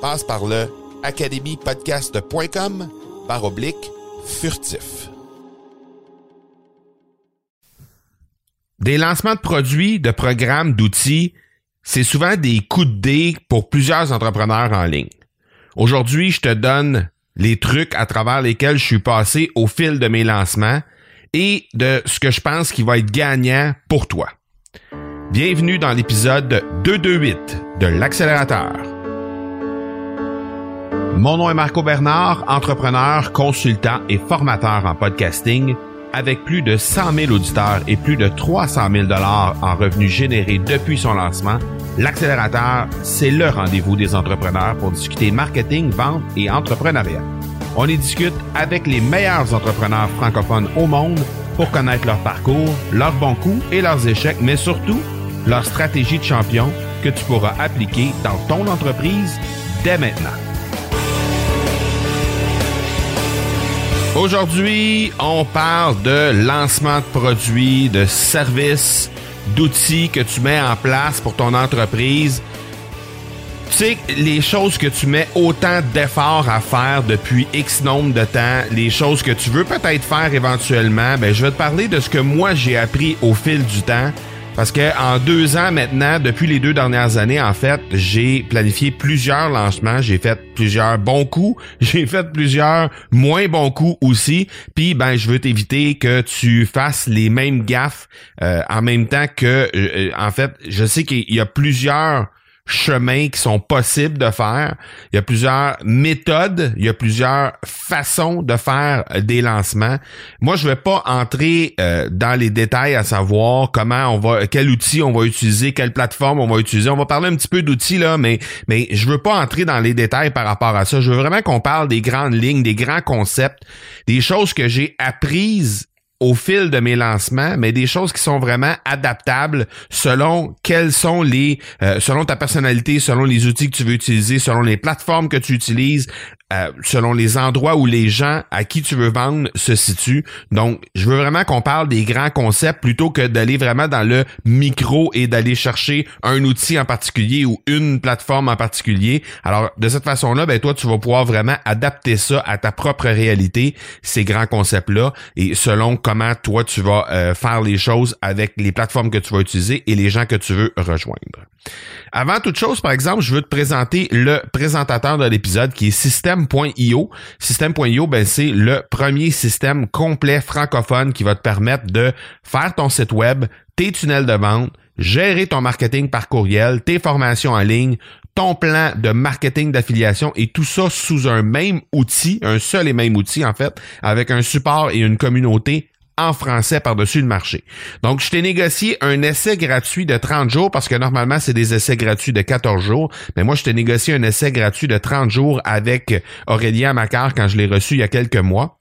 Passe par le academypodcast.com par oblique furtif. Des lancements de produits, de programmes, d'outils, c'est souvent des coups de dé pour plusieurs entrepreneurs en ligne. Aujourd'hui, je te donne les trucs à travers lesquels je suis passé au fil de mes lancements et de ce que je pense qui va être gagnant pour toi. Bienvenue dans l'épisode 228 de l'accélérateur. Mon nom est Marco Bernard, entrepreneur, consultant et formateur en podcasting avec plus de 100 000 auditeurs et plus de 300 000 dollars en revenus générés depuis son lancement, l'accélérateur, c'est le rendez-vous des entrepreneurs pour discuter marketing, vente et entrepreneuriat. On y discute avec les meilleurs entrepreneurs francophones au monde pour connaître leur parcours, leurs bons coups et leurs échecs, mais surtout leur stratégie de champion que tu pourras appliquer dans ton entreprise dès maintenant. Aujourd'hui, on parle de lancement de produits, de services, d'outils que tu mets en place pour ton entreprise. Tu sais, les choses que tu mets autant d'efforts à faire depuis X nombre de temps, les choses que tu veux peut-être faire éventuellement, ben, je vais te parler de ce que moi j'ai appris au fil du temps parce que en deux ans maintenant, depuis les deux dernières années, en fait, j'ai planifié plusieurs lancements, j'ai fait plusieurs bons coups, j'ai fait plusieurs moins bons coups aussi. Puis ben, je veux t'éviter que tu fasses les mêmes gaffes euh, en même temps que, euh, en fait, je sais qu'il y a plusieurs chemins qui sont possibles de faire. Il y a plusieurs méthodes, il y a plusieurs façons de faire des lancements. Moi, je vais pas entrer euh, dans les détails à savoir comment on va, quel outil on va utiliser, quelle plateforme on va utiliser. On va parler un petit peu d'outils là, mais mais je veux pas entrer dans les détails par rapport à ça. Je veux vraiment qu'on parle des grandes lignes, des grands concepts, des choses que j'ai apprises au fil de mes lancements, mais des choses qui sont vraiment adaptables selon quels sont les, euh, selon ta personnalité, selon les outils que tu veux utiliser, selon les plateformes que tu utilises, euh, selon les endroits où les gens à qui tu veux vendre se situent. Donc, je veux vraiment qu'on parle des grands concepts plutôt que d'aller vraiment dans le micro et d'aller chercher un outil en particulier ou une plateforme en particulier. Alors, de cette façon-là, ben toi, tu vas pouvoir vraiment adapter ça à ta propre réalité, ces grands concepts-là, et selon comment toi, tu vas euh, faire les choses avec les plateformes que tu vas utiliser et les gens que tu veux rejoindre. Avant toute chose, par exemple, je veux te présenter le présentateur de l'épisode qui est System.io. System.io, ben, c'est le premier système complet francophone qui va te permettre de faire ton site web, tes tunnels de vente, gérer ton marketing par courriel, tes formations en ligne, ton plan de marketing d'affiliation et tout ça sous un même outil, un seul et même outil en fait, avec un support et une communauté en français par-dessus le marché. Donc, je t'ai négocié un essai gratuit de 30 jours parce que normalement, c'est des essais gratuits de 14 jours. Mais moi, je t'ai négocié un essai gratuit de 30 jours avec Aurélien Macquart quand je l'ai reçu il y a quelques mois.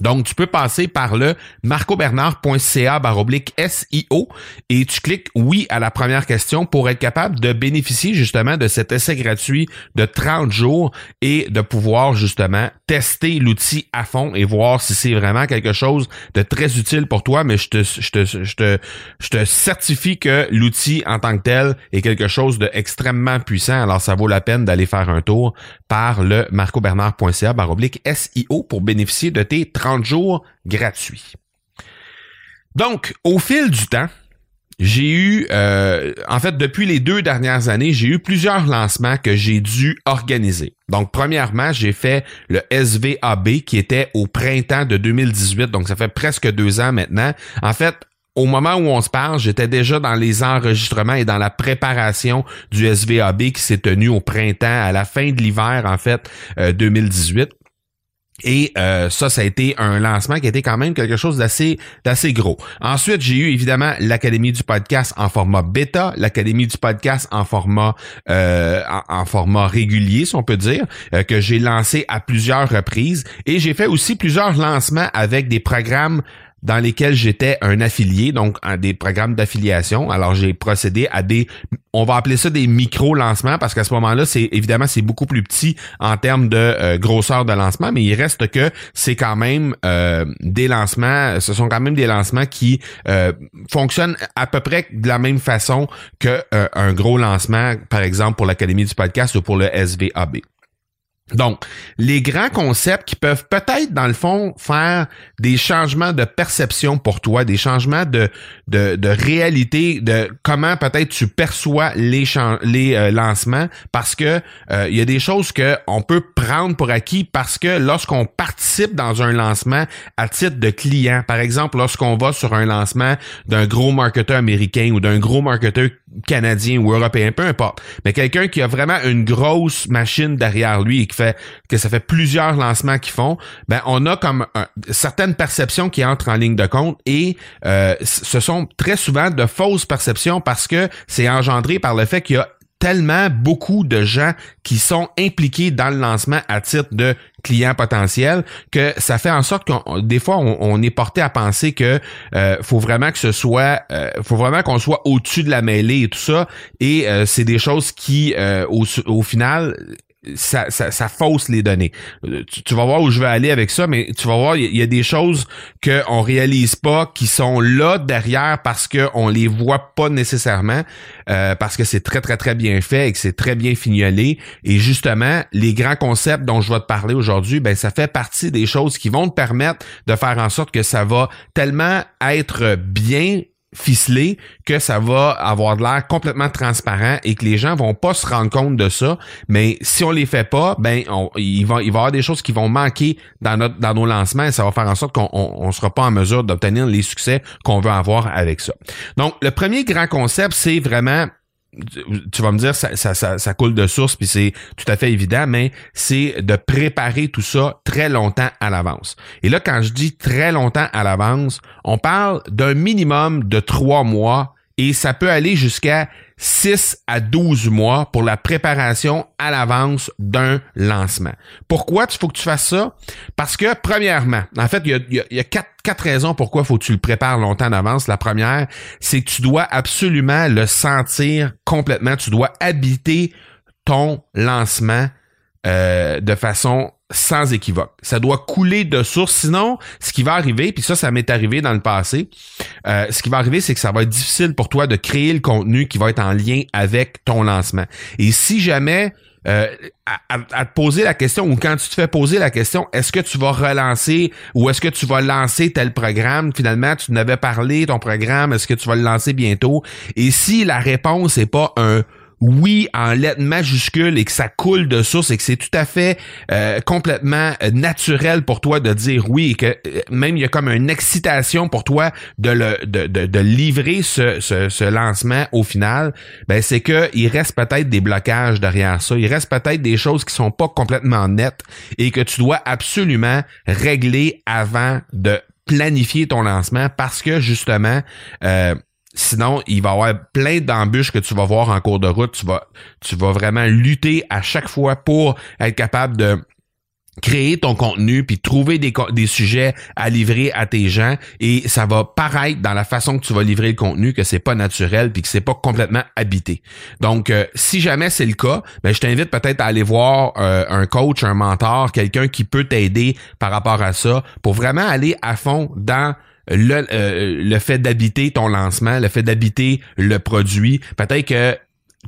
Donc, tu peux passer par le marcobernard.ca baroblique SIO et tu cliques oui à la première question pour être capable de bénéficier justement de cet essai gratuit de 30 jours et de pouvoir justement tester l'outil à fond et voir si c'est vraiment quelque chose de très utile pour toi. Mais je te, je te, je te, je te certifie que l'outil en tant que tel est quelque chose d'extrêmement puissant. Alors, ça vaut la peine d'aller faire un tour par le marcobernard.ca baroblique SIO pour bénéficier de tes 30 jours gratuits. Donc, au fil du temps, j'ai eu, euh, en fait, depuis les deux dernières années, j'ai eu plusieurs lancements que j'ai dû organiser. Donc, premièrement, j'ai fait le SVAB qui était au printemps de 2018, donc ça fait presque deux ans maintenant. En fait, au moment où on se parle, j'étais déjà dans les enregistrements et dans la préparation du SVAB qui s'est tenu au printemps, à la fin de l'hiver, en fait, 2018. Et euh, ça, ça a été un lancement qui a été quand même quelque chose d'assez d'assez gros. Ensuite, j'ai eu évidemment l'Académie du podcast en format bêta, l'Académie du podcast en format euh, en, format régulier, si on peut dire, euh, que j'ai lancé à plusieurs reprises. Et j'ai fait aussi plusieurs lancements avec des programmes dans lesquels j'étais un affilié, donc des programmes d'affiliation. Alors j'ai procédé à des, on va appeler ça des micro-lancements parce qu'à ce moment-là, c'est évidemment c'est beaucoup plus petit en termes de euh, grosseur de lancement, mais il reste que c'est quand même euh, des lancements, ce sont quand même des lancements qui euh, fonctionnent à peu près de la même façon que un gros lancement, par exemple pour l'Académie du podcast ou pour le SVAB. Donc, les grands concepts qui peuvent peut-être, dans le fond, faire des changements de perception pour toi, des changements de, de, réalité, de comment peut-être tu perçois les, les euh, lancements, parce que euh, il y a des choses que on peut prendre pour acquis parce que lorsqu'on participe dans un lancement à titre de client, par exemple, lorsqu'on va sur un lancement d'un gros marketeur américain ou d'un gros marketeur canadien ou européen, peu importe, mais quelqu'un qui a vraiment une grosse machine derrière lui fait que ça fait plusieurs lancements qu'ils font, ben on a comme certaines perceptions qui entrent en ligne de compte et euh, ce sont très souvent de fausses perceptions parce que c'est engendré par le fait qu'il y a tellement beaucoup de gens qui sont impliqués dans le lancement à titre de clients potentiels que ça fait en sorte que des fois on, est porté à penser que euh, faut vraiment que ce soit euh, faut vraiment qu'on soit au-dessus de la mêlée et tout ça. Et euh, c'est des choses qui au, au final ça, ça, ça, fausse les données. Euh, tu, vas voir où je vais aller avec ça, mais tu vas voir, il y, a des choses qu'on réalise pas qui sont là derrière parce qu'on les voit pas nécessairement, euh, parce que c'est très, très, très bien fait et que c'est très bien fignolé. Et justement, les grands concepts dont je vais te parler aujourd'hui, ben ça fait partie des choses qui vont te permettre de faire en sorte que ça va tellement être bien ficelé que ça va avoir de l'air complètement transparent et que les gens vont pas se rendre compte de ça. Mais si on les fait pas, ben il va il va y avoir des choses qui vont manquer dans nos lancements et ça va faire en sorte qu'on on, sera pas en mesure d'obtenir les succès qu'on veut avoir avec ça. Donc le premier grand concept c'est vraiment tu vas me dire ça, ça, ça, coule de source puis c'est tout à fait évident mais c'est de préparer tout ça très longtemps à l'avance. Et là quand je dis très longtemps à l'avance on parle d'un minimum de trois mois et ça peut aller jusqu'à 6 à 12 mois pour la préparation à l'avance d'un lancement. Pourquoi il faut que tu fasses ça? Parce que, premièrement, en fait, il y a, quatre, raisons pourquoi faut que tu le prépares longtemps en avance. La première, c'est que tu dois absolument le sentir complètement. Tu dois habiter ton lancement euh, de façon sans équivoque. Ça doit couler de source. Sinon, ce qui va arriver, puis ça, ça m'est arrivé dans le passé, euh, ce qui va arriver, c'est que ça va être difficile pour toi de créer le contenu qui va être en lien avec ton lancement. Et si jamais euh, à, te poser la question ou quand tu te fais poser la question, est-ce que tu vas relancer ou est-ce que tu vas lancer tel programme? Finalement, tu n'avais parlé ton programme, est-ce que tu vas le lancer bientôt? Et si la réponse n'est pas un oui en lettres majuscules et que ça coule de source et que c'est tout à fait euh, complètement euh, naturel pour toi de dire oui et que euh, même il y a comme une excitation pour toi de le de, de, livrer ce, ce, ce, lancement au final, ben c'est que il reste peut-être des blocages derrière ça, il reste peut-être des choses qui sont pas complètement nettes et que tu dois absolument régler avant de planifier ton lancement parce que justement Sinon, il va y avoir plein d'embûches que tu vas voir en cours de route. Tu vas, tu vas vraiment lutter à chaque fois pour être capable de créer ton contenu puis trouver des, sujets à livrer à tes gens et ça va paraître dans la façon que tu vas livrer le contenu que c'est pas naturel puis que c'est pas complètement habité. Donc euh, si jamais c'est le cas, ben je t'invite peut-être à aller voir euh, un coach, un mentor, quelqu'un qui peut t'aider par rapport à ça pour vraiment aller à fond dans le, euh, le fait d'habiter ton lancement, le fait d'habiter le produit. Peut-être que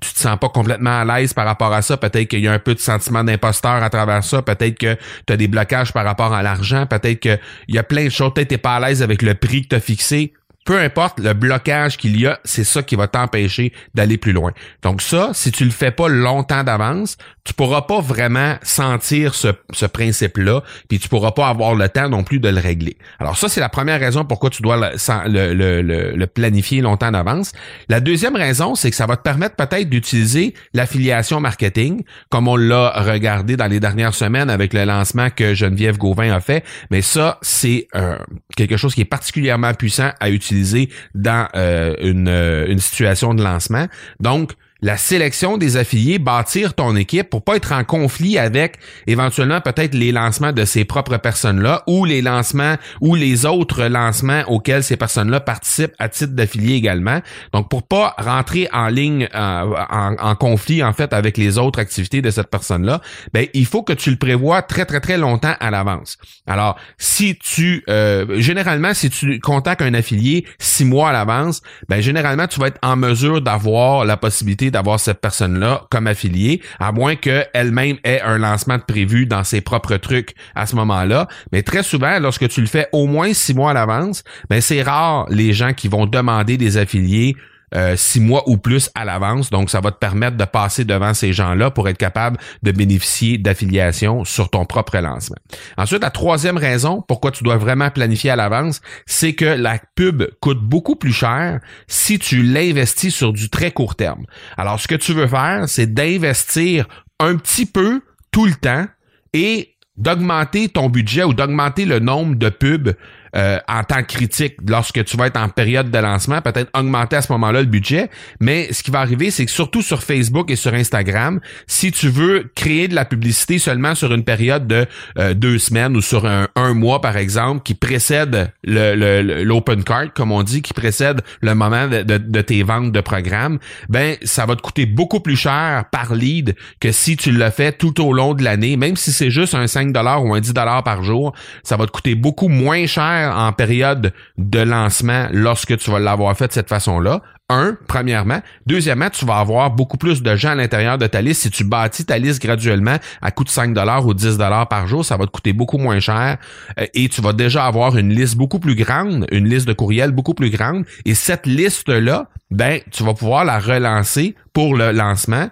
tu te sens pas complètement à l'aise par rapport à ça. Peut-être qu'il y a un peu de sentiment d'imposteur à travers ça. Peut-être que tu as des blocages par rapport à l'argent. Peut-être qu'il y a plein de choses. Peut-être que tu pas à l'aise avec le prix que tu as fixé peu importe le blocage qu'il y a, c'est ça qui va t'empêcher d'aller plus loin. Donc ça, si tu le fais pas longtemps d'avance, tu pourras pas vraiment sentir ce, principe-là, puis tu pourras pas avoir le temps non plus de le régler. Alors ça, c'est la première raison pourquoi tu dois le, planifier longtemps d'avance. La deuxième raison, c'est que ça va te permettre peut-être d'utiliser l'affiliation marketing, comme on l'a regardé dans les dernières semaines avec le lancement que Geneviève Gauvin a fait. Mais ça, c'est euh, quelque chose qui est particulièrement puissant à utiliser dans euh, euh, une situation de lancement. Donc, la sélection des affiliés, bâtir ton équipe pour pas être en conflit avec éventuellement peut-être les lancements de ces propres personnes-là ou les lancements ou les autres lancements auxquels ces personnes-là participent à titre d'affilié également. Donc pour pas rentrer en ligne euh, en, conflit en fait avec les autres activités de cette personne-là, ben il faut que tu le prévois très très très longtemps à l'avance. Alors si tu euh, généralement si tu contactes un affilié six mois à l'avance, ben généralement tu vas être en mesure d'avoir la possibilité d'avoir cette personne-là comme affiliée, à moins qu'elle-même ait un lancement de prévu dans ses propres trucs à ce moment-là. Mais très souvent, lorsque tu le fais au moins six mois à l'avance, ben c'est rare les gens qui vont demander des affiliés euh, six mois ou plus à l'avance. Donc, ça va te permettre de passer devant ces gens-là pour être capable de bénéficier d'affiliation sur ton propre lancement. Ensuite, la troisième raison pourquoi tu dois vraiment planifier à l'avance, c'est que la pub coûte beaucoup plus cher si tu l'investis sur du très court terme. Alors, ce que tu veux faire, c'est d'investir un petit peu tout le temps et d'augmenter ton budget ou d'augmenter le nombre de pubs euh, en temps critique lorsque tu vas être en période de lancement, peut-être augmenter à ce moment-là le budget. Mais ce qui va arriver, c'est que surtout sur Facebook et sur Instagram, si tu veux créer de la publicité seulement sur une période de euh, deux semaines ou sur un, mois, par exemple, qui précède l'open card, comme on dit, qui précède le moment de, de, tes ventes de programme, ben ça va te coûter beaucoup plus cher par lead que si tu le fais tout au long de l'année, même si c'est juste un 5 ou un 10 par jour, ça va te coûter beaucoup moins cher en période de lancement lorsque tu vas l'avoir fait de cette façon-là. Un, premièrement. Deuxièmement, tu vas avoir beaucoup plus de gens à l'intérieur de ta liste. Si tu bâtis ta liste graduellement à coût de 5 ou 10 par jour, ça va te coûter beaucoup moins cher euh, et tu vas déjà avoir une liste beaucoup plus grande, une liste de courriels beaucoup plus grande. Et cette liste-là, ben, tu vas pouvoir la relancer pour le lancement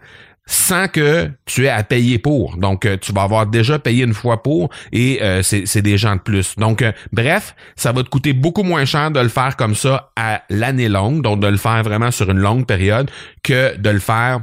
sans que tu aies à payer pour. Donc, euh, tu vas avoir déjà payé une fois pour et euh, c'est des gens de plus. Donc, euh, bref, ça va te coûter beaucoup moins cher de le faire comme ça à l'année longue, donc de le faire vraiment sur une longue période que de le faire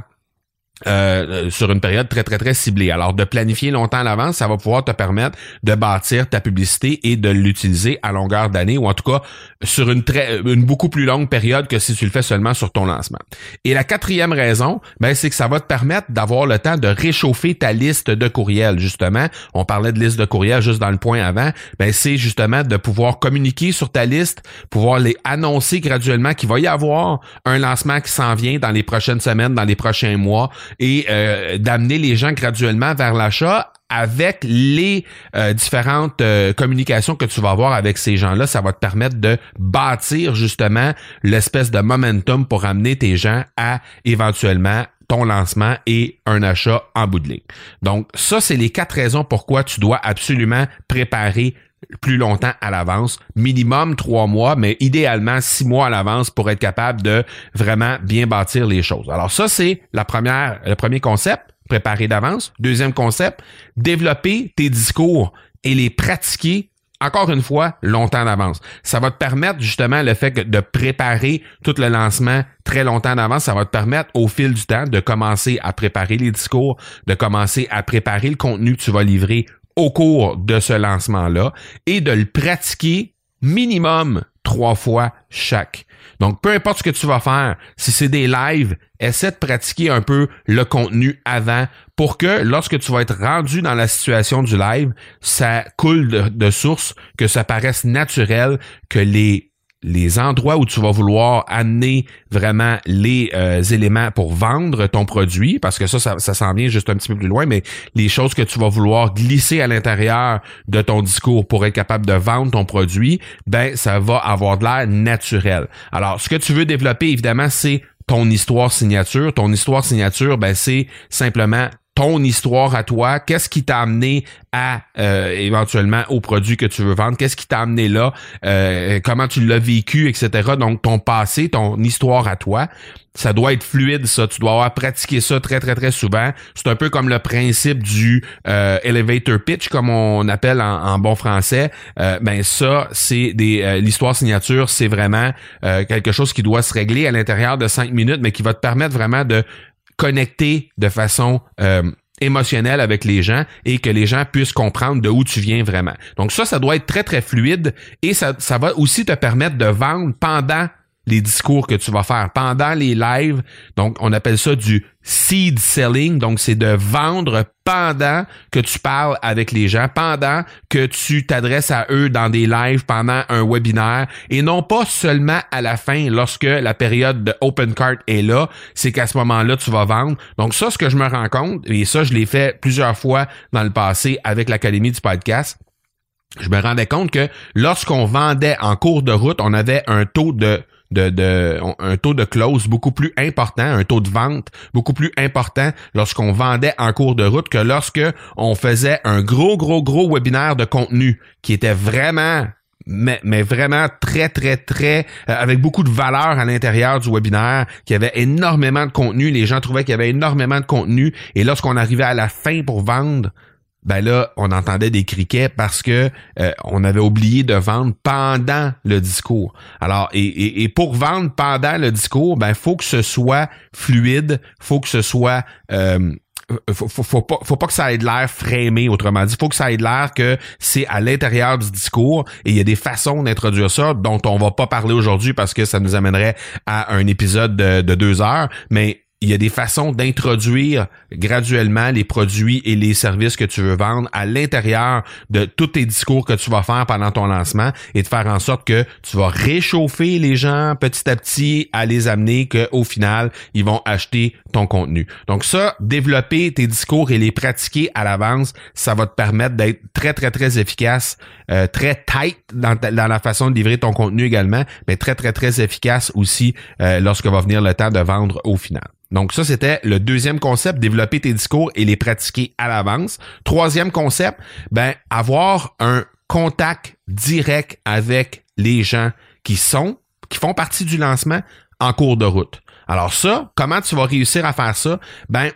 euh, sur une période très très très ciblée. Alors de planifier longtemps à l'avance, ça va pouvoir te permettre de bâtir ta publicité et de l'utiliser à longueur d'année ou en tout cas sur une très une beaucoup plus longue période que si tu le fais seulement sur ton lancement. Et la quatrième raison, ben c'est que ça va te permettre d'avoir le temps de réchauffer ta liste de courriels justement. On parlait de liste de courriels juste dans le point avant, ben c'est justement de pouvoir communiquer sur ta liste, pouvoir les annoncer graduellement qu'il va y avoir un lancement qui s'en vient dans les prochaines semaines, dans les prochains mois et euh, d'amener les gens graduellement vers l'achat avec les euh, différentes euh, communications que tu vas avoir avec ces gens-là, ça va te permettre de bâtir justement l'espèce de momentum pour amener tes gens à éventuellement ton lancement et un achat en bout de ligne. Donc ça, c'est les quatre raisons pourquoi tu dois absolument préparer plus longtemps à l'avance, minimum trois mois, mais idéalement six mois à l'avance pour être capable de vraiment bien bâtir les choses. Alors ça, c'est la première, le premier concept, préparer d'avance. Deuxième concept, développer tes discours et les pratiquer encore une fois, longtemps d'avance. Ça va te permettre justement le fait de préparer tout le lancement très longtemps d'avance. Ça va te permettre au fil du temps de commencer à préparer les discours, de commencer à préparer le contenu que tu vas livrer au cours de ce lancement-là et de le pratiquer minimum trois fois chaque. Donc, peu importe ce que tu vas faire, si c'est des lives, essaie de pratiquer un peu le contenu avant pour que lorsque tu vas être rendu dans la situation du live, ça coule de, de source, que ça paraisse naturel, que les les endroits où tu vas vouloir amener vraiment les euh, éléments pour vendre ton produit, parce que ça, ça, ça s'en vient juste un petit peu plus loin, mais les choses que tu vas vouloir glisser à l'intérieur de ton discours pour être capable de vendre ton produit, ben ça va avoir de l'air naturel. Alors, ce que tu veux développer, évidemment, c'est ton histoire signature. Ton histoire signature, ben c'est simplement ton histoire à toi, qu'est-ce qui t'a amené à euh, éventuellement au produit que tu veux vendre, qu'est-ce qui t'a amené là, euh, comment tu l'as vécu, etc. Donc ton passé, ton histoire à toi, ça doit être fluide, ça. Tu dois avoir pratiqué ça très très très souvent. C'est un peu comme le principe du euh, elevator pitch, comme on appelle en, bon français. ben ça, c'est des l'histoire signature, c'est vraiment quelque chose qui doit se régler à l'intérieur de cinq minutes, mais qui va te permettre vraiment de connecter de façon euh, émotionnelle avec les gens et que les gens puissent comprendre de où tu viens vraiment. Donc ça, ça doit être très, très fluide et ça, ça va aussi te permettre de vendre pendant les discours que tu vas faire pendant les lives. Donc, on appelle ça du seed selling. Donc, c'est de vendre pendant que tu parles avec les gens, pendant que tu t'adresses à eux dans des lives, pendant un webinaire, et non pas seulement à la fin, lorsque la période de open cart est là, c'est qu'à ce moment-là, tu vas vendre. Donc, ça, ce que je me rends compte, et ça, je l'ai fait plusieurs fois dans le passé avec l'Académie du podcast, je me rendais compte que lorsqu'on vendait en cours de route, on avait un taux de de, un taux de close beaucoup plus important, un taux de vente beaucoup plus important lorsqu'on vendait en cours de route que lorsque on faisait un gros, gros, gros webinaire de contenu qui était vraiment mais, mais vraiment très, très, très, euh, avec beaucoup de valeur à l'intérieur du webinaire, qui avait énormément de contenu. Les gens trouvaient qu'il y avait énormément de contenu. Et lorsqu'on arrivait à la fin pour vendre, ben là, on entendait des criquets parce que euh, on avait oublié de vendre pendant le discours. Alors, et, et, pour vendre pendant le discours, ben faut que ce soit fluide, faut que ce soit euh, faut, faut, pas, faut pas que ça ait de l'air frémé, autrement dit. Faut que ça ait de l'air que c'est à l'intérieur du discours et il y a des façons d'introduire ça dont on va pas parler aujourd'hui parce que ça nous amènerait à un épisode de, de deux heures. Mais il y a des façons d'introduire graduellement les produits et les services que tu veux vendre à l'intérieur de tous tes discours que tu vas faire pendant ton lancement et de faire en sorte que tu vas réchauffer les gens petit à petit à les amener qu'au final, ils vont acheter ton contenu. Donc ça, développer tes discours et les pratiquer à l'avance, ça va te permettre d'être très, très, très efficace, euh, très tight dans, la façon de livrer ton contenu également, mais très, très, très efficace aussi euh, lorsque va venir le temps de vendre au final. Donc ça, c'était le deuxième concept, développer tes discours et les pratiquer à l'avance. Troisième concept, ben, avoir un contact direct avec les gens qui sont, qui font partie du lancement en cours de route. Alors ça, comment tu vas réussir à faire ça? Ben,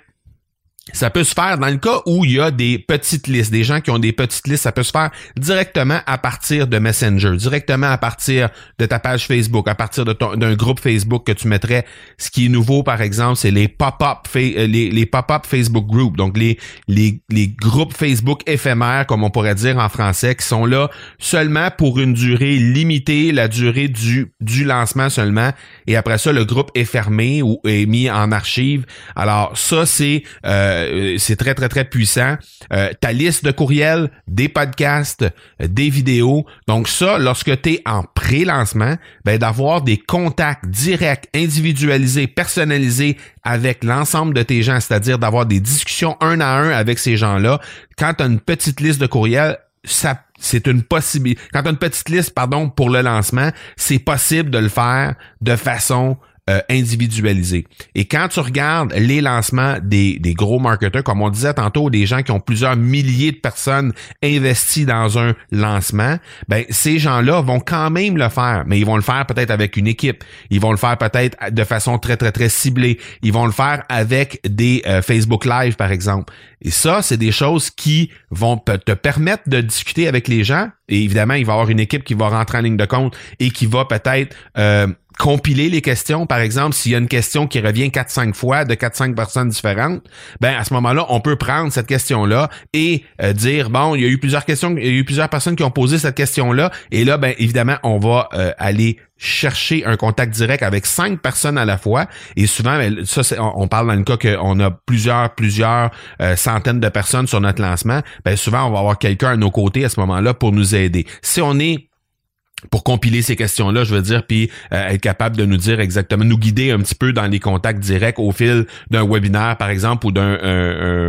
ça peut se faire dans le cas où il y a des petites listes, des gens qui ont des petites listes, ça peut se faire directement à partir de Messenger, directement à partir de ta page Facebook, à partir d'un groupe Facebook que tu mettrais. Ce qui est nouveau, par exemple, c'est les pop-up euh, les, pop-up Facebook groups, donc les, les, les groupes Facebook éphémères, comme on pourrait dire en français, qui sont là seulement pour une durée limitée, la durée du, du lancement seulement, et après ça, le groupe est fermé ou est mis en archive. Alors ça, c'est euh, euh, c'est très, très, très puissant. Euh, ta liste de courriels, des podcasts, euh, des vidéos. Donc ça, lorsque tu es en pré-lancement, ben, d'avoir des contacts directs, individualisés, personnalisés avec l'ensemble de tes gens, c'est-à-dire d'avoir des discussions un à un avec ces gens-là. Quand tu as une petite liste de courriels, ça c'est une possibilité. Quand tu as une petite liste, pardon, pour le lancement, c'est possible de le faire de façon euh, individualisé. Et quand tu regardes les lancements des, des gros marketeurs, comme on disait tantôt, des gens qui ont plusieurs milliers de personnes investies dans un lancement, ben ces gens-là vont quand même le faire, mais ils vont le faire peut-être avec une équipe. Ils vont le faire peut-être de façon très très très ciblée. Ils vont le faire avec des euh, Facebook Live par exemple. Et ça, c'est des choses qui vont te permettre de discuter avec les gens. Et évidemment, il va y avoir une équipe qui va rentrer en ligne de compte et qui va peut-être euh, compiler les questions. Par exemple, s'il y a une question qui revient 4-5 fois de 4-5 personnes différentes, ben à ce moment-là, on peut prendre cette question-là et euh, dire bon, il y a eu plusieurs questions, il y a eu plusieurs personnes qui ont posé cette question-là, et là, ben évidemment, on va euh, aller chercher un contact direct avec cinq personnes à la fois. Et souvent ben, ça on, parle dans le cas qu'on a plusieurs plusieurs euh, centaines de personnes sur notre lancement. Ben souvent on va avoir quelqu'un à nos côtés à ce moment-là pour nous aider. Si on est pour compiler ces questions-là, je veux dire, puis euh, être capable de nous dire exactement, nous guider un petit peu dans les contacts directs au fil d'un webinaire, par exemple, ou d'un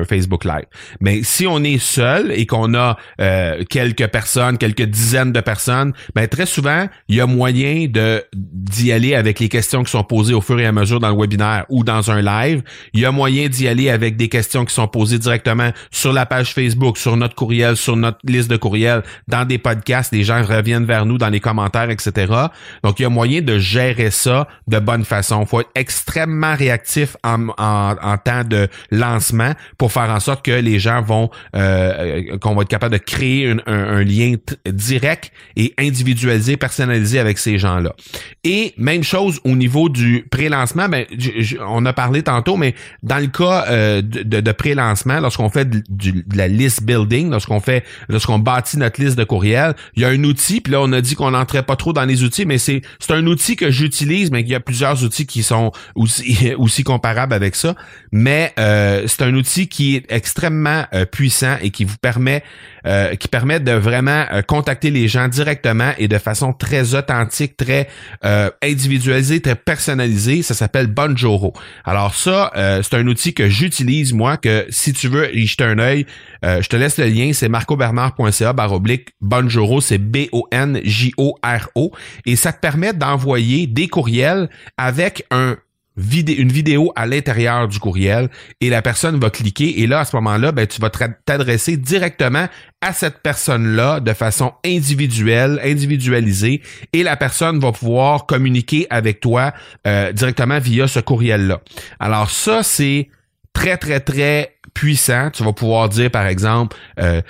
Facebook Live. Mais si on est seul et qu'on a euh, quelques personnes, quelques dizaines de personnes, ben très souvent, il y a moyen de d'y aller avec les questions qui sont posées au fur et à mesure dans le webinaire ou dans un live. Il y a moyen d'y aller avec des questions qui sont posées directement sur la page Facebook, sur notre courriel, sur notre liste de courriels, dans des podcasts. Les gens reviennent vers nous dans les commentaires, etc. Donc, il y a moyen de gérer ça de bonne façon. Faut être extrêmement réactif en, en, temps de lancement pour faire en sorte que les gens vont, euh, qu'on va être capable de créer un, lien direct et individualisé, personnalisé avec ces gens-là. Et même chose au niveau du pré-lancement, ben, on a parlé tantôt, mais dans le cas euh, de, de pré-lancement, lorsqu'on fait de, de, la list building, lorsqu'on fait, lorsqu'on bâtit notre liste de courriels, il y a un outil, puis là on a dit qu'on on n'entrait pas trop dans les outils, mais c'est un outil que j'utilise, mais il y a plusieurs outils qui sont aussi aussi comparables avec ça. Mais euh, c'est un outil qui est extrêmement euh, puissant et qui vous permet euh, qui permet de vraiment contacter les gens directement et de façon très authentique, très individualisée, très personnalisée. Ça s'appelle Bonjoro. Alors ça, c'est un outil que j'utilise moi. Que si tu veux y jeter un œil, je te laisse le lien. C'est marcobernard.ca baroblique Bonjoro. C'est B O J o et ça te permet d'envoyer des courriels avec un une vidéo à l'intérieur du courriel et la personne va cliquer et là à ce moment-là ben, tu vas t'adresser directement à cette personne-là de façon individuelle, individualisée et la personne va pouvoir communiquer avec toi euh, directement via ce courriel-là. Alors ça c'est très très très puissant. Tu vas pouvoir dire par exemple euh,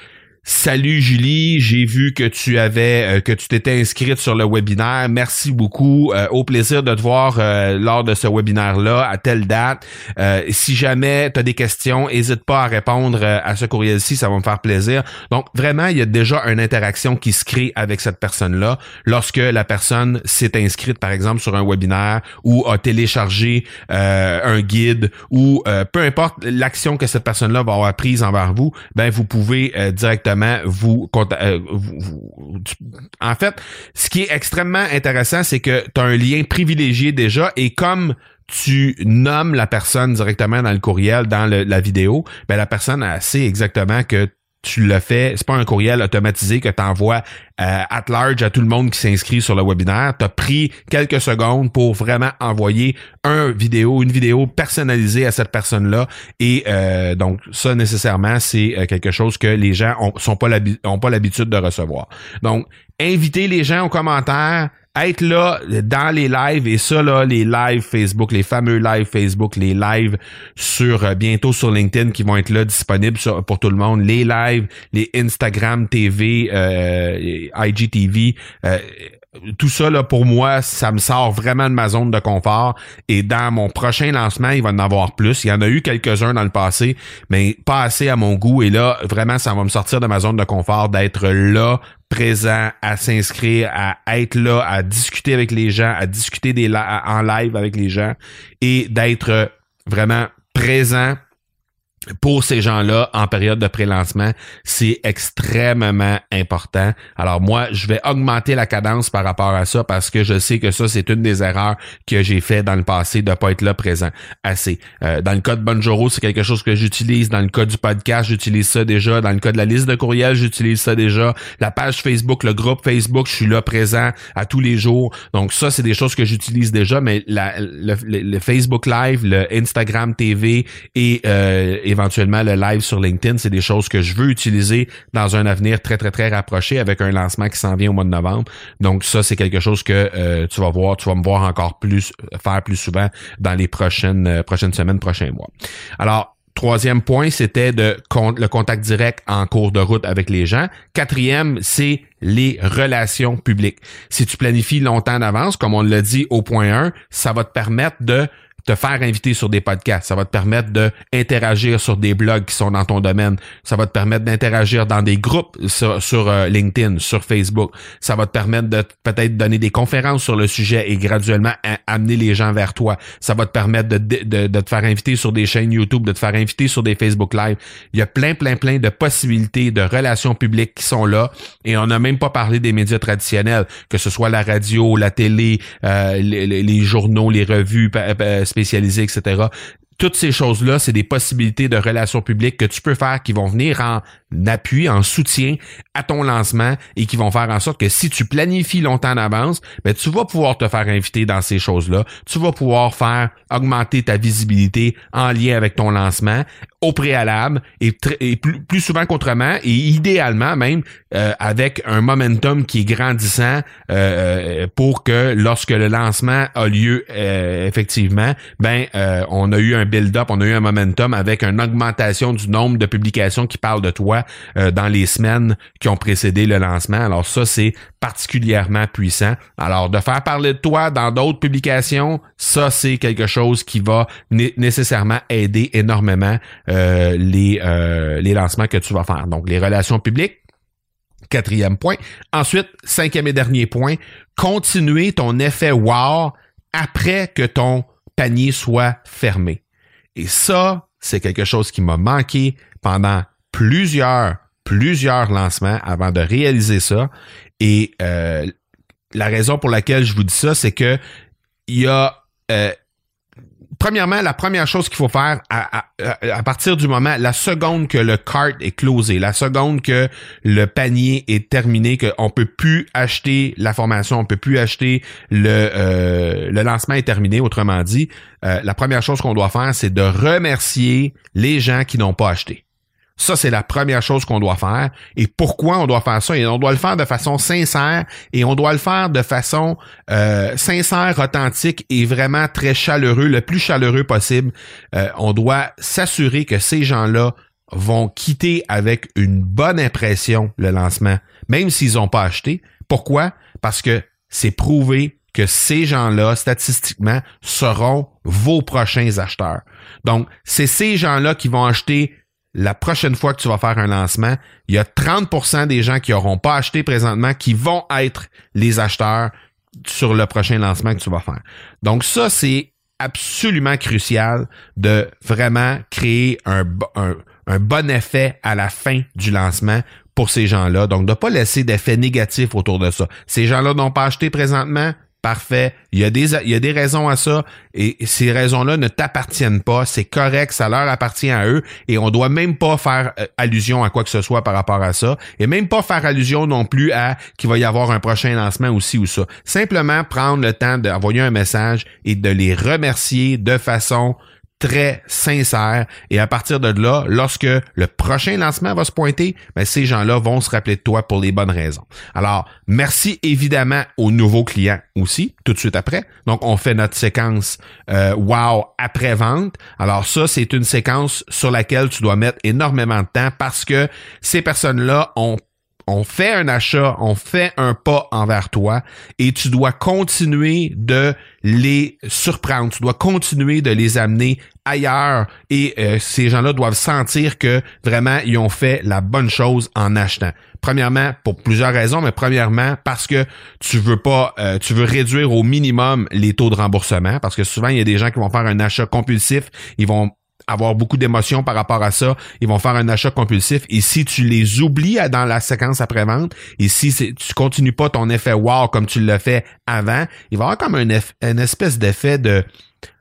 Salut Julie, j'ai vu que tu avais euh, que tu t'étais inscrite sur le webinaire. Merci beaucoup. Euh, au plaisir de te voir euh, lors de ce webinaire-là à telle date. si jamais tu as des questions, n'hésite pas à répondre à ce courriel-ci, ça va me faire plaisir. Donc vraiment, il y a déjà une interaction qui se crée avec cette personne-là lorsque la personne s'est inscrite par exemple sur un webinaire ou a téléchargé un guide ou peu importe l'action que cette personne-là va avoir prise envers vous, ben vous pouvez directement euh, en fait, ce qui est extrêmement intéressant, c'est que tu as un lien privilégié déjà et comme tu nommes la personne directement dans le courriel, dans la vidéo, ben la personne sait exactement que tu le fais, c'est pas un courriel automatisé que tu envoies euh, large à tout le monde qui s'inscrit sur le webinaire. Tu as pris quelques secondes pour vraiment envoyer un vidéo, une vidéo personnalisée à cette personne-là. Et euh, donc, ça, nécessairement, c'est euh, quelque chose que les gens ont, sont pas ont pas l'habitude de recevoir. Donc, invitez les gens aux commentaires être là dans les lives et ça là les lives Facebook les fameux lives Facebook les lives sur euh, bientôt sur LinkedIn qui vont être là disponibles pour tout le monde. Les lives les Instagram TV euh, IGTV euh, tout ça là pour moi ça me sort vraiment de ma zone de confort. Et dans mon prochain lancement il va en avoir plus. Il y en a eu quelques-uns dans le passé mais pas assez à mon goût. Et là vraiment ça va me sortir de ma zone de confort d'être là présent, à s'inscrire, à être là, à discuter avec les gens, à discuter des en live avec les gens et d'être vraiment présent pour ces gens-là, en période de pré-lancement, c'est extrêmement important. Alors moi, je vais augmenter la cadence par rapport à ça parce que je sais que ça, c'est une des erreurs que j'ai fait dans le passé de pas être là présent assez. Euh, dans le cas de Bonjour, c'est quelque chose que j'utilise. Dans le cas du podcast, j'utilise ça déjà. Dans le cas de la liste de courriels, j'utilise ça déjà. La page Facebook, le groupe Facebook, je suis là présent à tous les jours. Donc ça, c'est des choses que j'utilise déjà, mais le, Facebook Live, le Instagram TV et euh, éventuellement le live sur LinkedIn, c'est des choses que je veux utiliser dans un avenir très, très, très rapproché avec un lancement qui s'en vient au mois de novembre. Donc ça, c'est quelque chose que euh, tu vas voir, tu vas me voir encore plus faire plus souvent dans les prochaines, euh, prochaines semaines, prochains mois. Alors, Troisième point, c'était de le contact direct en cours de route avec les gens. Quatrième, c'est les relations publiques. Si tu planifies longtemps d'avance, comme on l'a dit au point 1, ça va te permettre de te faire inviter sur des podcasts. Ça va te permettre d'interagir sur des blogs qui sont dans ton domaine. Ça va te permettre d'interagir dans des groupes sur, euh, LinkedIn, sur Facebook. Ça va te permettre de peut-être donner des conférences sur le sujet et graduellement amener les gens vers toi. Ça va te permettre de, de, de, te faire inviter sur des chaînes YouTube, de te faire inviter sur des Facebook Live. Il y a plein, plein, plein de possibilités de relations publiques qui sont là. Et on n'a même pas parlé des médias traditionnels, que ce soit la radio, la télé, euh, les, journaux, les revues spécialisés, etc. Toutes ces choses-là, c'est des possibilités de relations publiques que tu peux faire qui vont venir en appui, en soutien à ton lancement et qui vont faire en sorte que si tu planifies longtemps en avance, ben, tu vas pouvoir te faire inviter dans ces choses-là. Tu vas pouvoir faire augmenter ta visibilité en lien avec ton lancement au préalable et, plus, souvent qu'autrement et idéalement même euh, avec un momentum qui est grandissant euh, euh, pour que lorsque le lancement a lieu effectivement, ben on a eu un build-up, on a eu un momentum avec une augmentation du nombre de publications qui parlent de toi dans les semaines qui ont précédé le lancement. Alors ça c'est particulièrement puissant. Alors de faire parler de toi dans d'autres publications, ça c'est quelque chose qui va nécessairement aider énormément euh, les, euh, les lancements que tu vas faire. Donc, les relations publiques, quatrième point. Ensuite, cinquième et dernier point, continuer ton effet wow après que ton panier soit fermé. Et ça, c'est quelque chose qui m'a manqué pendant plusieurs, plusieurs lancements avant de réaliser ça. Et euh, la raison pour laquelle je vous dis ça, c'est que il y a premièrement, la première chose qu'il faut faire à, à, partir du moment, la seconde que le cart est closé, la seconde que le panier est terminé, qu'on peut plus acheter la formation, on peut plus acheter le, euh, le lancement est terminé, autrement dit, euh, la première chose qu'on doit faire, c'est de remercier les gens qui n'ont pas acheté. Ça, c'est la première chose qu'on doit faire. Et pourquoi on doit faire ça? Et on doit le faire de façon sincère et on doit le faire de façon euh, sincère, authentique et vraiment très chaleureux, le plus chaleureux possible. Euh, on doit s'assurer que ces gens-là vont quitter avec une bonne impression le lancement, même s'ils n'ont pas acheté. Pourquoi? Parce que c'est prouvé que ces gens-là, statistiquement, seront vos prochains acheteurs. Donc, c'est ces gens-là qui vont acheter la prochaine fois que tu vas faire un lancement, il y a 30% des gens qui n'auront pas acheté présentement qui vont être les acheteurs sur le prochain lancement que tu vas faire. Donc ça, c'est absolument crucial de vraiment créer un, bon effet à la fin du lancement pour ces gens-là. Donc, de ne pas laisser d'effet négatif autour de ça. Ces gens-là n'ont pas acheté présentement, Parfait. Il y, a des, il y a des raisons à ça et ces raisons-là ne t'appartiennent pas. C'est correct, ça leur appartient à eux et on doit même pas faire euh, allusion à quoi que ce soit par rapport à ça et même pas faire allusion non plus à qu'il va y avoir un prochain lancement aussi ou ça. Simplement prendre le temps d'envoyer un message et de les remercier de façon très sincère. Et à partir de là, lorsque le prochain lancement va se pointer, ben, ces gens-là vont se rappeler de toi pour les bonnes raisons. Alors, merci évidemment aux nouveaux clients aussi, tout de suite après. Donc, on fait notre séquence euh, Wow après-vente. Alors, ça, c'est une séquence sur laquelle tu dois mettre énormément de temps parce que ces personnes-là ont on fait un achat, on fait un pas envers toi et tu dois continuer de les surprendre, tu dois continuer de les amener ailleurs et euh, ces gens-là doivent sentir que vraiment ils ont fait la bonne chose en achetant. Premièrement, pour plusieurs raisons, mais premièrement parce que tu veux pas, euh, tu veux réduire au minimum les taux de remboursement parce que souvent il y a des gens qui vont faire un achat compulsif, ils vont avoir beaucoup d'émotions par rapport à ça. Ils vont faire un achat compulsif. Et si tu les oublies dans la séquence après-vente, et si tu continues pas ton effet wow comme tu l'as fait avant, il va y avoir comme un une espèce d'effet de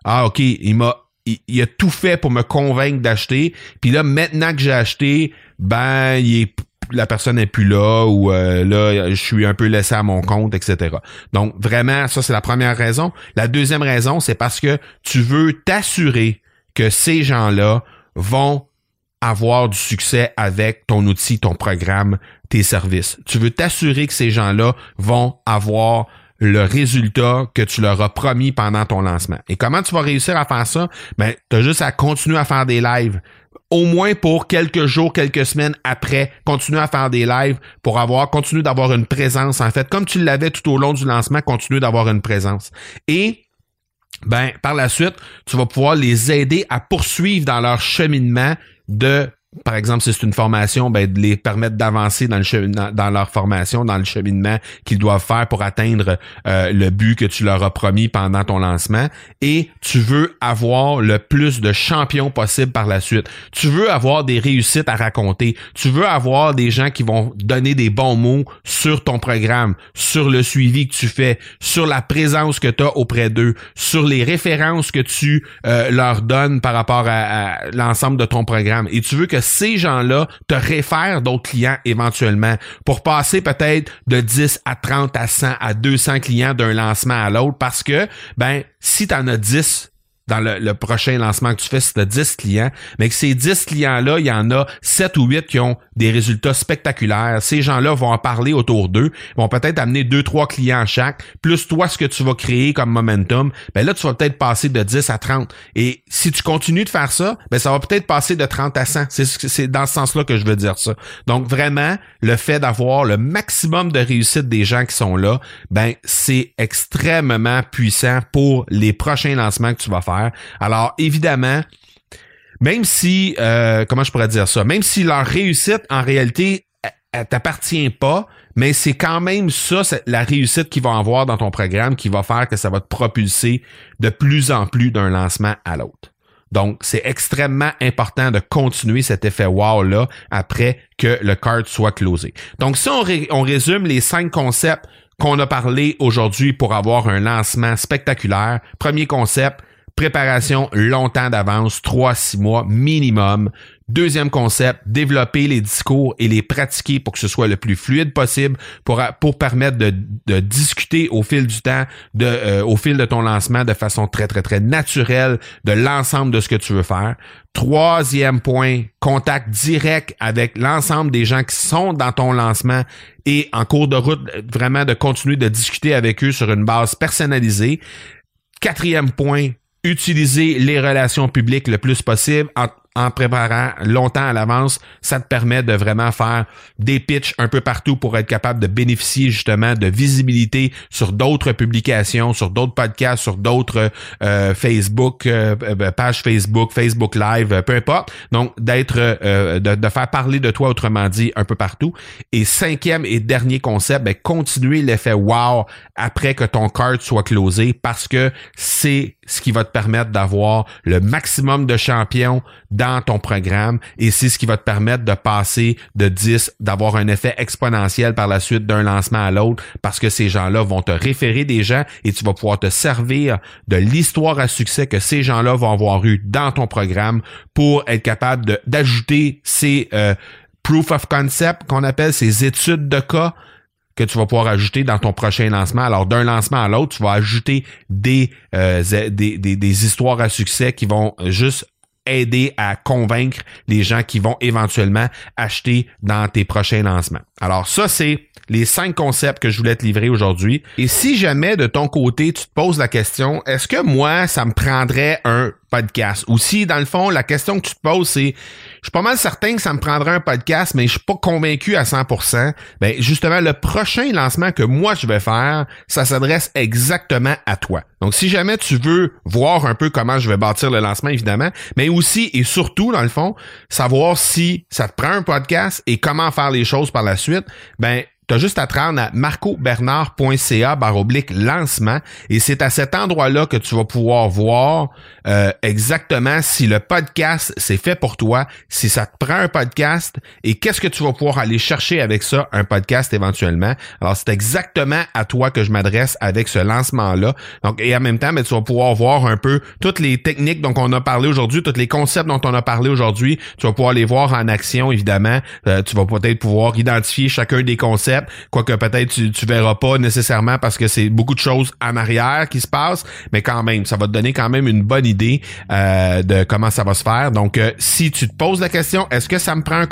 Ah, OK, il m'a il, a tout fait pour me convaincre d'acheter. Puis là, maintenant que j'ai acheté, ben, il est la personne n'est plus là ou euh, là je suis un peu laissé à mon compte etc. Donc vraiment ça c'est la première raison. La deuxième raison c'est parce que tu veux t'assurer que ces gens-là vont avoir du succès avec ton outil, ton programme, tes services. Tu veux t'assurer que ces gens-là vont avoir le résultat que tu leur as promis pendant ton lancement. Et comment tu vas réussir à faire ça? Ben, tu as juste à continuer à faire des lives. au moins pour quelques jours, quelques semaines après, continuer à faire des lives pour avoir, continuer d'avoir une présence, en fait, comme tu l'avais tout au long du lancement, continuer d'avoir une présence. Et ben, par la suite, tu vas pouvoir les aider à poursuivre dans leur cheminement de par exemple, si c'est une formation, ben, de les permettre d'avancer dans, le dans, leur formation, dans le cheminement qu'ils doivent faire pour atteindre euh, le but que tu leur as promis pendant ton lancement. Et tu veux avoir le plus de champions possible par la suite. Tu veux avoir des réussites à raconter. Tu veux avoir des gens qui vont donner des bons mots sur ton programme, sur le suivi que tu fais, sur la présence que tu as auprès d'eux, sur les références que tu euh, leur donnes par rapport à, à l'ensemble de ton programme. Et tu veux que ces gens-là te réfèrent d'autres clients éventuellement pour passer peut-être de 10 à 30 à 100 à 200 clients d'un lancement à l'autre parce que, ben, si tu en as 10 dans le, prochain lancement que tu fais, c'est 10 clients, mais que ces 10 clients-là, il y en a 7 ou 8 qui ont des résultats spectaculaires. Ces gens-là vont en parler autour d'eux, vont peut-être amener 2 trois clients chaque, plus toi ce que tu vas créer comme momentum, ben là tu vas peut-être passer de 10 à 30. Et si tu continues de faire ça, ben ça va peut-être passer de 30 à 100. C'est c'est dans ce sens-là que je veux dire ça. Donc vraiment, le fait d'avoir le maximum de réussite des gens qui sont là, ben c'est extrêmement puissant pour les prochains lancements que tu vas faire alors, évidemment, même si, euh, comment je pourrais dire ça, même si leur réussite, en réalité, elle, t'appartient pas, mais c'est quand même ça, la réussite qu'ils vont avoir dans ton programme qui va faire que ça va te propulser de plus en plus d'un lancement à l'autre. Donc, c'est extrêmement important de continuer cet effet wow-là après que le card soit closé. Donc, si on, on résume les cinq concepts qu'on a parlé aujourd'hui pour avoir un lancement spectaculaire, premier concept, préparation longtemps d'avance, 3-6 mois minimum. Deuxième concept, développer les discours et les pratiquer pour que ce soit le plus fluide possible, pour, pour permettre de, de discuter au fil du temps, de, euh, au fil de ton lancement de façon très, très, très naturelle de l'ensemble de ce que tu veux faire. Troisième point, contact direct avec l'ensemble des gens qui sont dans ton lancement et en cours de route, vraiment de continuer de discuter avec eux sur une base personnalisée. Quatrième point, utiliser les relations publiques le plus possible en en préparant longtemps à l'avance, ça te permet de vraiment faire des pitchs un peu partout pour être capable de bénéficier justement de visibilité sur d'autres publications, sur d'autres podcasts, sur d'autres euh, Facebook, euh, euh, pages Facebook, Facebook Live, peu importe. Donc, d'être, de, de, faire parler de toi, autrement dit, un peu partout. Et cinquième et dernier concept, ben, continuer l'effet wow après que ton card soit closé parce que c'est ce qui va te permettre d'avoir le maximum de champions dans ton programme et c'est ce qui va te permettre de passer de 10, d'avoir un effet exponentiel par la suite d'un lancement à l'autre parce que ces gens-là vont te référer des gens et tu vas pouvoir te servir de l'histoire à succès que ces gens-là vont avoir eu dans ton programme pour être capable d'ajouter ces euh, proof of concept qu'on appelle ces études de cas que tu vas pouvoir ajouter dans ton prochain lancement. Alors, d'un lancement à l'autre, tu vas ajouter des, euh, des, des, des, histoires à succès qui vont juste aider à convaincre les gens qui vont éventuellement acheter dans tes prochains lancements. Alors, ça, c'est les cinq concepts que je voulais te livrer aujourd'hui. Et si jamais de ton côté, tu te poses la question, est-ce que moi, ça me prendrait un podcast. Ou si, dans le fond, la question que tu te poses, c'est, je suis pas mal certain que ça me prendrait un podcast, mais je suis pas convaincu à 100%. Ben, justement, le prochain lancement que moi je vais faire, ça s'adresse exactement à toi. Donc, si jamais tu veux voir un peu comment je vais bâtir le lancement, évidemment, mais aussi et surtout, dans le fond, savoir si ça te prend un podcast et comment faire les choses par la suite, ben, tu as juste à te rendre à marcobernard.ca baroblique lancement et c'est à cet endroit-là que tu vas pouvoir voir euh, exactement si le podcast c'est fait pour toi, si ça te prend un podcast et qu'est-ce que tu vas pouvoir aller chercher avec ça, un podcast éventuellement. Alors c'est exactement à toi que je m'adresse avec ce lancement-là. Donc et en même temps, mais ben, tu vas pouvoir voir un peu toutes les techniques dont on a parlé aujourd'hui, tous les concepts dont on a parlé aujourd'hui. Tu vas pouvoir les voir en action évidemment. Euh, tu vas peut-être pouvoir identifier chacun des concepts quoique peut-être tu, tu verras pas nécessairement parce que c'est beaucoup de choses en arrière qui se passent, mais quand même, ça va te donner quand même une bonne idée euh, de comment ça va se faire. Donc, euh, si tu te poses la question, est-ce que ça me prend un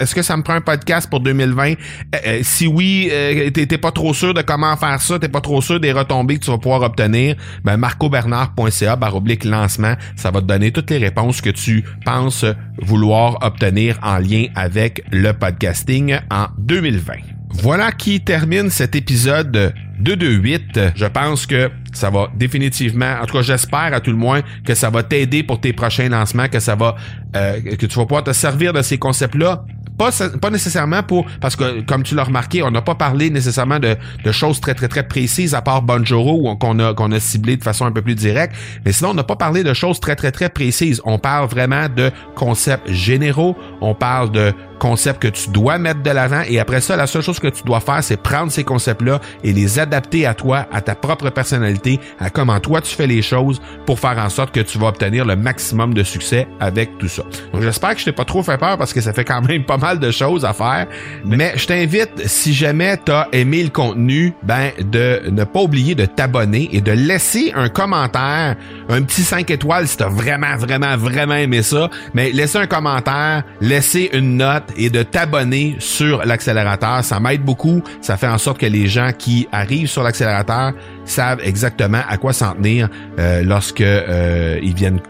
est-ce que ça me prend un podcast pour 2020 euh, Si oui, t'es pas trop sûr de comment faire ça, t'es pas trop sûr des retombées que tu vas pouvoir obtenir, ben marcobernard.ca baroblique lancement, ça va te donner toutes les réponses que tu penses vouloir obtenir en lien avec le podcasting en 2020. Voilà qui termine cet épisode 228. Je pense que ça va définitivement, en tout cas j'espère à tout le moins que ça va t'aider pour tes prochains lancements, que ça va, euh, que tu vas pouvoir te servir de ces concepts-là pas, pas nécessairement pour parce que comme tu l'as remarqué, on n'a pas parlé nécessairement de, choses très très très précises à part Bonjoro qu'on a qu'on a ciblé de façon un peu plus directe, mais sinon on n'a pas parlé de choses très très très précises. On parle vraiment de concepts généraux, on parle de concepts que tu dois mettre de l'avant et après ça la seule chose que tu dois faire c'est prendre ces concepts-là et les adapter à toi, à ta propre personnalité, à comment toi tu fais les choses pour faire en sorte que tu vas obtenir le maximum de succès avec tout ça. Donc j'espère que je t'ai pas trop fait peur parce que ça fait quand même pas mal de choses à faire. Mais je t'invite, si jamais tu as aimé le contenu, ben de ne pas oublier de t'abonner et de laisser un commentaire, un petit 5 étoiles si tu as vraiment, vraiment, vraiment aimé ça. Mais laisser un commentaire, laisser une note et de t'abonner sur l'accélérateur. Ça m'aide beaucoup. Ça fait en sorte que les gens qui arrivent sur l'accélérateur savent exactement à quoi s'en tenir euh, lorsque euh, ils viennent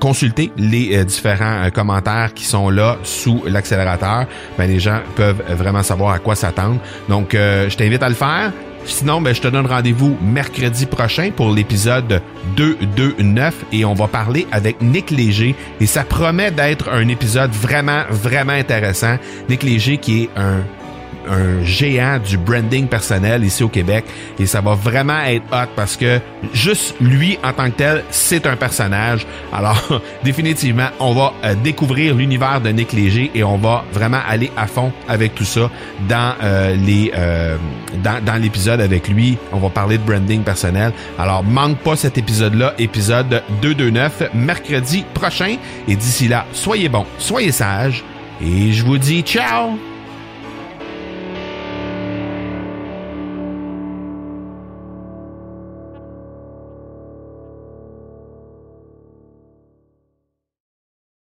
consulter les euh, différents euh, commentaires qui sont là sous l'accélérateur, ben les gens peuvent vraiment savoir à quoi s'attendre. Donc, je t'invite à le faire. Sinon, ben, je te donne rendez-vous mercredi prochain pour l'épisode 229 et on va parler avec Nick Léger et ça promet d'être un épisode vraiment, vraiment intéressant. Nick Léger qui est un un géant du branding personnel ici au Québec et ça va vraiment être hot parce que juste lui en tant que tel, c'est un personnage. Alors définitivement, on va euh, découvrir l'univers de Nick Léger et on va vraiment aller à fond avec tout ça dans euh, les euh, dans, dans l'épisode avec lui. On va parler de branding personnel. Alors manque pas cet épisode-là, épisode 229 mercredi prochain et d'ici là, soyez bons, soyez sages et je vous dis ciao